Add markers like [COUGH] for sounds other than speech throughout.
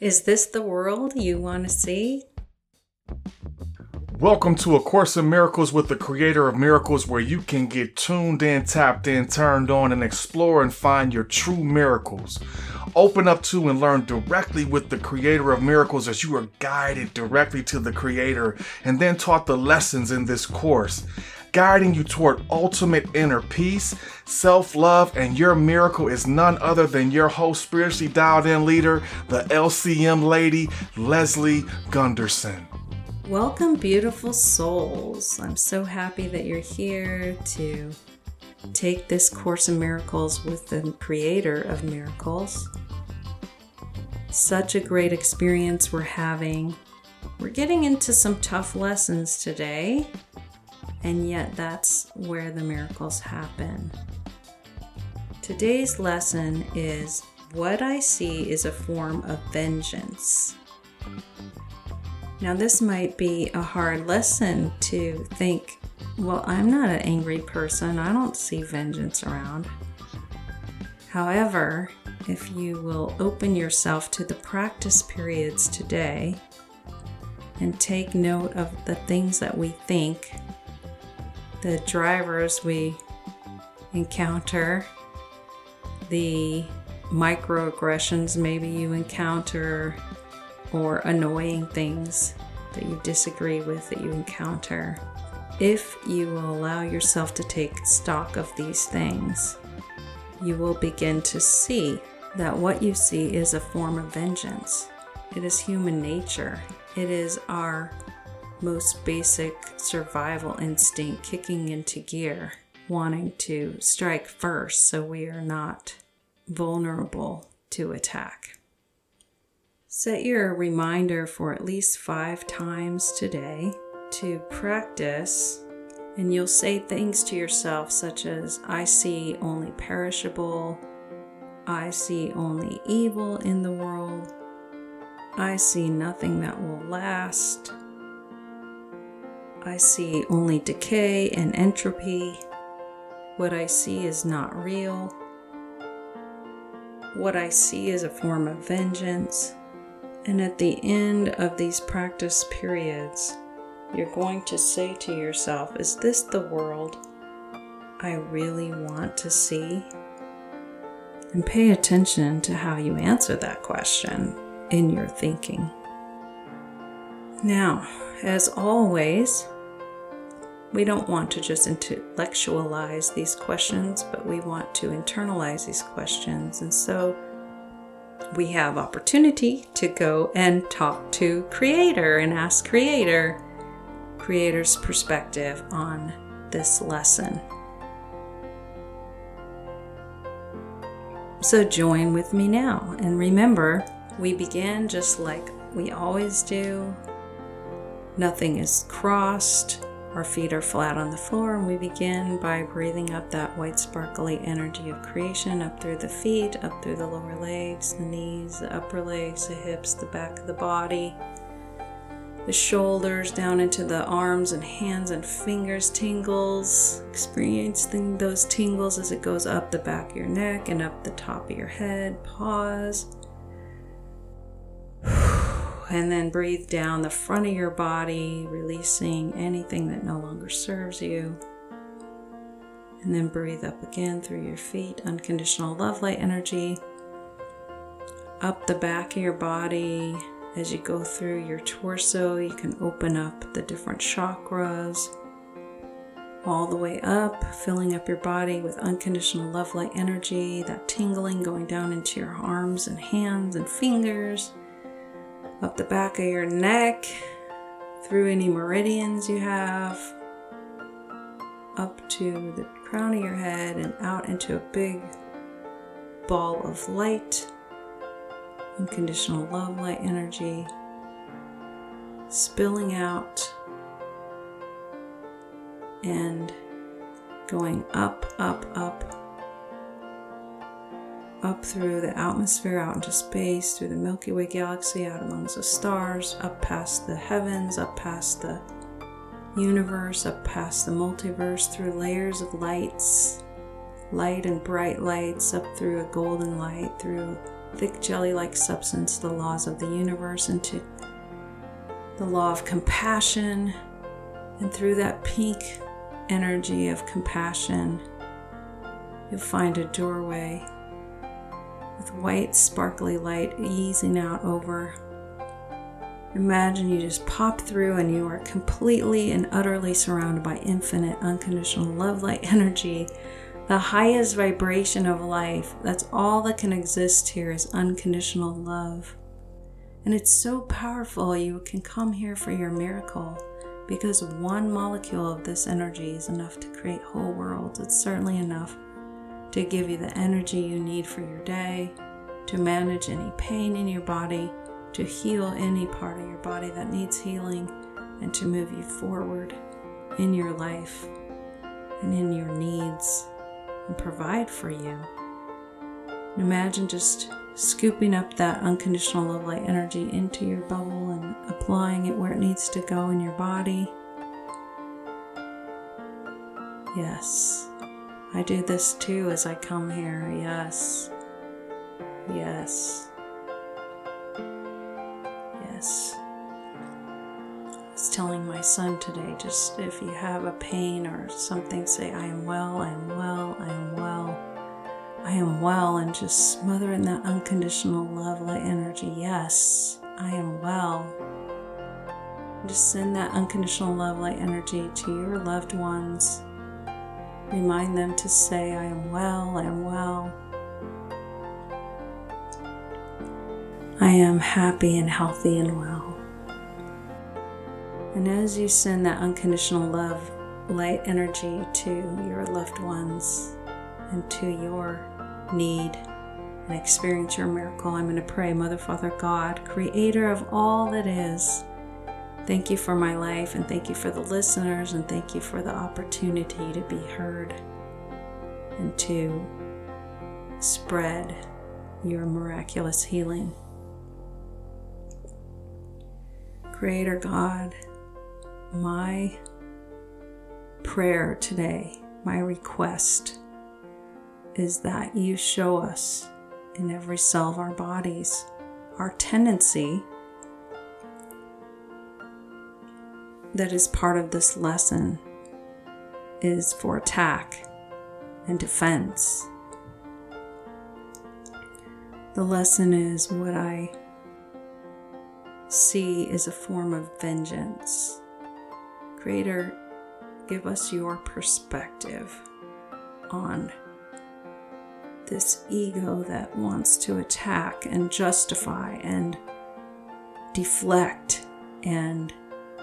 Is this the world you want to see? Welcome to A Course in Miracles with the Creator of Miracles, where you can get tuned in, tapped in, turned on, and explore and find your true miracles. Open up to and learn directly with the Creator of Miracles as you are guided directly to the Creator and then taught the lessons in this course guiding you toward ultimate inner peace, self love, and your miracle is none other than your host, spiritually dialed in leader, the LCM lady, Leslie Gunterson. Welcome, beautiful souls. I'm so happy that you're here to take this Course in Miracles with the creator of miracles. Such a great experience we're having. We're getting into some tough lessons today, and yet that's where the miracles happen. Today's lesson is What I See is a Form of Vengeance. Now, this might be a hard lesson to think, well, I'm not an angry person. I don't see vengeance around. However, if you will open yourself to the practice periods today and take note of the things that we think, the drivers we encounter, the microaggressions maybe you encounter, or annoying things that you disagree with that you encounter. If you will allow yourself to take stock of these things, you will begin to see that what you see is a form of vengeance. It is human nature. It is our most basic survival instinct kicking into gear, wanting to strike first so we are not vulnerable to attack. Set your reminder for at least five times today to practice, and you'll say things to yourself such as, I see only perishable, I see only evil in the world, I see nothing that will last, I see only decay and entropy, what I see is not real. What I see is a form of vengeance. And at the end of these practice periods, you're going to say to yourself, Is this the world I really want to see? And pay attention to how you answer that question in your thinking. Now, as always, we don't want to just intellectualize these questions, but we want to internalize these questions. And so we have opportunity to go and talk to creator and ask creator creator's perspective on this lesson. So join with me now. And remember we begin just like we always do nothing is crossed our feet are flat on the floor, and we begin by breathing up that white, sparkly energy of creation up through the feet, up through the lower legs, the knees, the upper legs, the hips, the back of the body, the shoulders, down into the arms and hands and fingers, tingles. Experiencing those tingles as it goes up the back of your neck and up the top of your head. Pause and then breathe down the front of your body, releasing anything that no longer serves you. And then breathe up again through your feet, unconditional love light energy. Up the back of your body as you go through your torso, you can open up the different chakras all the way up, filling up your body with unconditional love light energy, that tingling going down into your arms and hands and fingers up the back of your neck, through any meridians you have, up to the crown of your head, and out into a big ball of light, unconditional love light energy, spilling out and going up, up, up up through the atmosphere, out into space, through the Milky Way galaxy, out amongst the stars, up past the heavens, up past the universe, up past the multiverse, through layers of lights, light and bright lights, up through a golden light, through thick jelly like substance, the laws of the universe, into the law of compassion. And through that pink energy of compassion, you'll find a doorway with white, sparkly light easing out over. Imagine you just pop through and you are completely and utterly surrounded by infinite, unconditional love light [LAUGHS] energy the highest vibration of life. That's all that can exist here is unconditional love. And it's so powerful, you can come here for your miracle because one molecule of this energy is enough to create whole worlds. It's certainly enough to give you the energy you need for your day, to manage any pain in your body, to heal any part of your body that needs healing, and to move you forward in your life and in your needs and provide for you. Imagine just scooping up that unconditional love light energy into your bubble and applying it where it needs to go in your body. Yes, I do this too as I come here. Yes, yes, yes I was telling my son today just if you have a pain or something, say, I am well, I am well, I am well, I am well, and just smother in that unconditional love light energy. Yes, I am well. Just send that unconditional love light energy to your loved ones. Remind them to say, I am well, I am well. I am happy and healthy and well. And as you send that unconditional love, light energy to your loved ones and to your need and experience your miracle, I'm going to pray, Mother, Father, God, creator of all that is. Thank you for my life and thank you for the listeners and thank you for the opportunity to be heard and to spread your miraculous healing. Creator God, my prayer today, my request, is that you show us in every cell of our bodies our tendency that is part of this lesson is for attack and defense. The lesson is what I see is a form of vengeance Creator, give us your perspective on this ego that wants to attack and justify and deflect and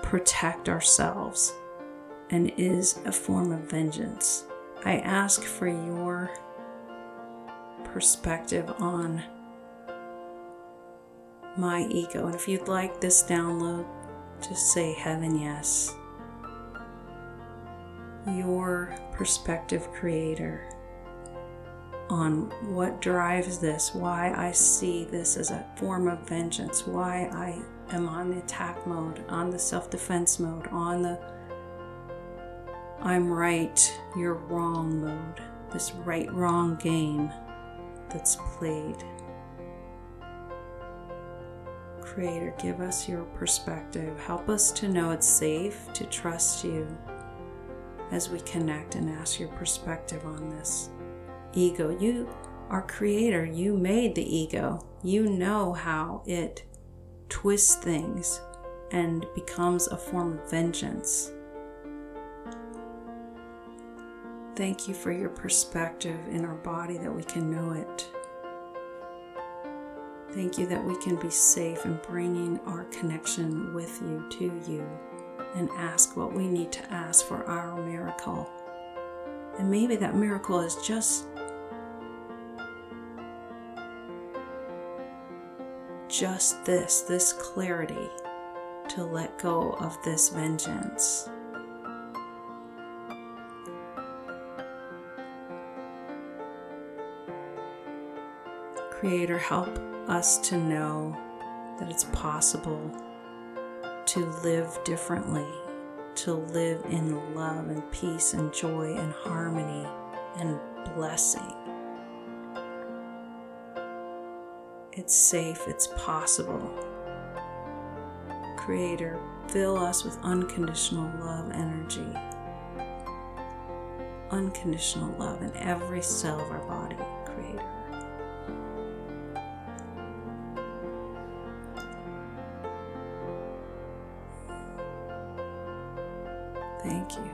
protect ourselves and is a form of vengeance. I ask for your perspective on my ego. And if you'd like this download, just say heaven yes your perspective creator on what drives this, why I see this as a form of vengeance, why I am on the attack mode, on the self defense mode, on the I'm right, you're wrong mode, this right wrong game that's played. Creator, give us your perspective. Help us to know it's safe to trust you as we connect and ask your perspective on this. Ego, you are creator, you made the ego. You know how it twists things and becomes a form of vengeance. Thank you for your perspective in our body that we can know it. Thank you that we can be safe in bringing our connection with you to you and ask what we need to ask for our miracle. And maybe that miracle is just just this, this clarity to let go of this vengeance. Creator, help us to know that it's possible to live differently, to live in love and peace and joy and harmony and blessing. It's safe, it's possible. Creator, fill us with unconditional love energy. Unconditional love in every cell of our body, Creator. Thank you.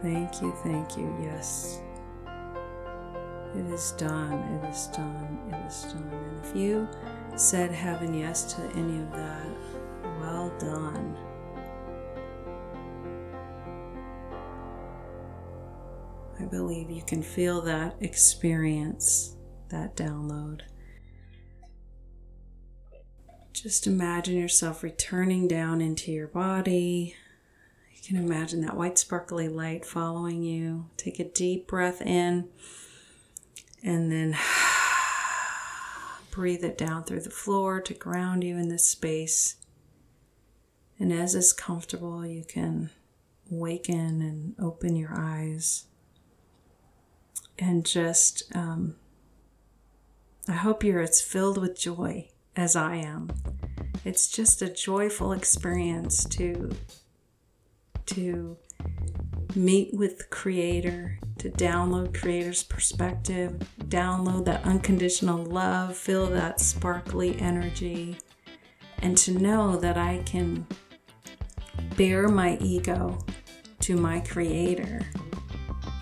Thank you, thank you, yes. It is done, it is done, it is done. And if you said heaven yes to any of that, well done. I believe you can feel that experience, that download. Just imagine yourself returning down into your body. You can imagine that white sparkly light following you. Take a deep breath in and then [SIGHS] breathe it down through the floor to ground you in this space. And as is comfortable, you can waken and open your eyes and just, um, I hope you're as filled with joy as I am. It's just a joyful experience to to meet with creator, to download creator's perspective, download that unconditional love, feel that sparkly energy, and to know that I can bare my ego to my creator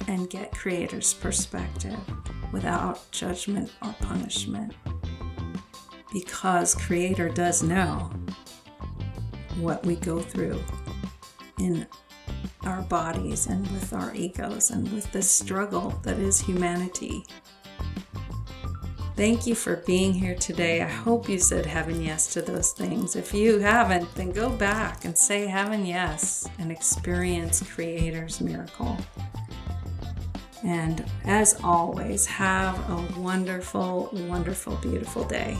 and get creator's perspective without judgment or punishment. Because Creator does know what we go through in our bodies and with our egos and with the struggle that is humanity. Thank you for being here today. I hope you said heaven yes to those things. If you haven't, then go back and say heaven yes and experience Creator's miracle. And as always, have a wonderful, wonderful, beautiful day.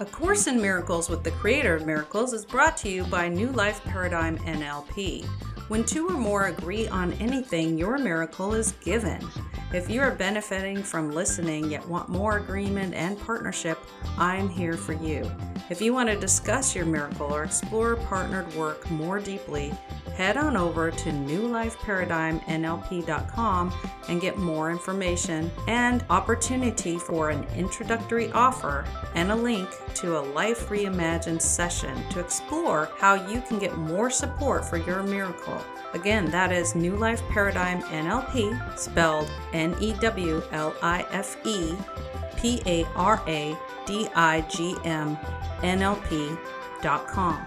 A Course in Miracles with the Creator of Miracles is brought to you by New Life Paradigm NLP. When two or more agree on anything, your miracle is given. If you are benefiting from listening yet want more agreement and partnership, I'm here for you. If you want to discuss your miracle or explore partnered work more deeply, head on over to newlifeparadigmnlp.com and get more information and opportunity for an introductory offer and a link to a Life Reimagined session to explore how you can get more support for your miracle. Again, that is New Life Paradigm NLP, spelled N E W L I F E P A R A D I G M NLP.com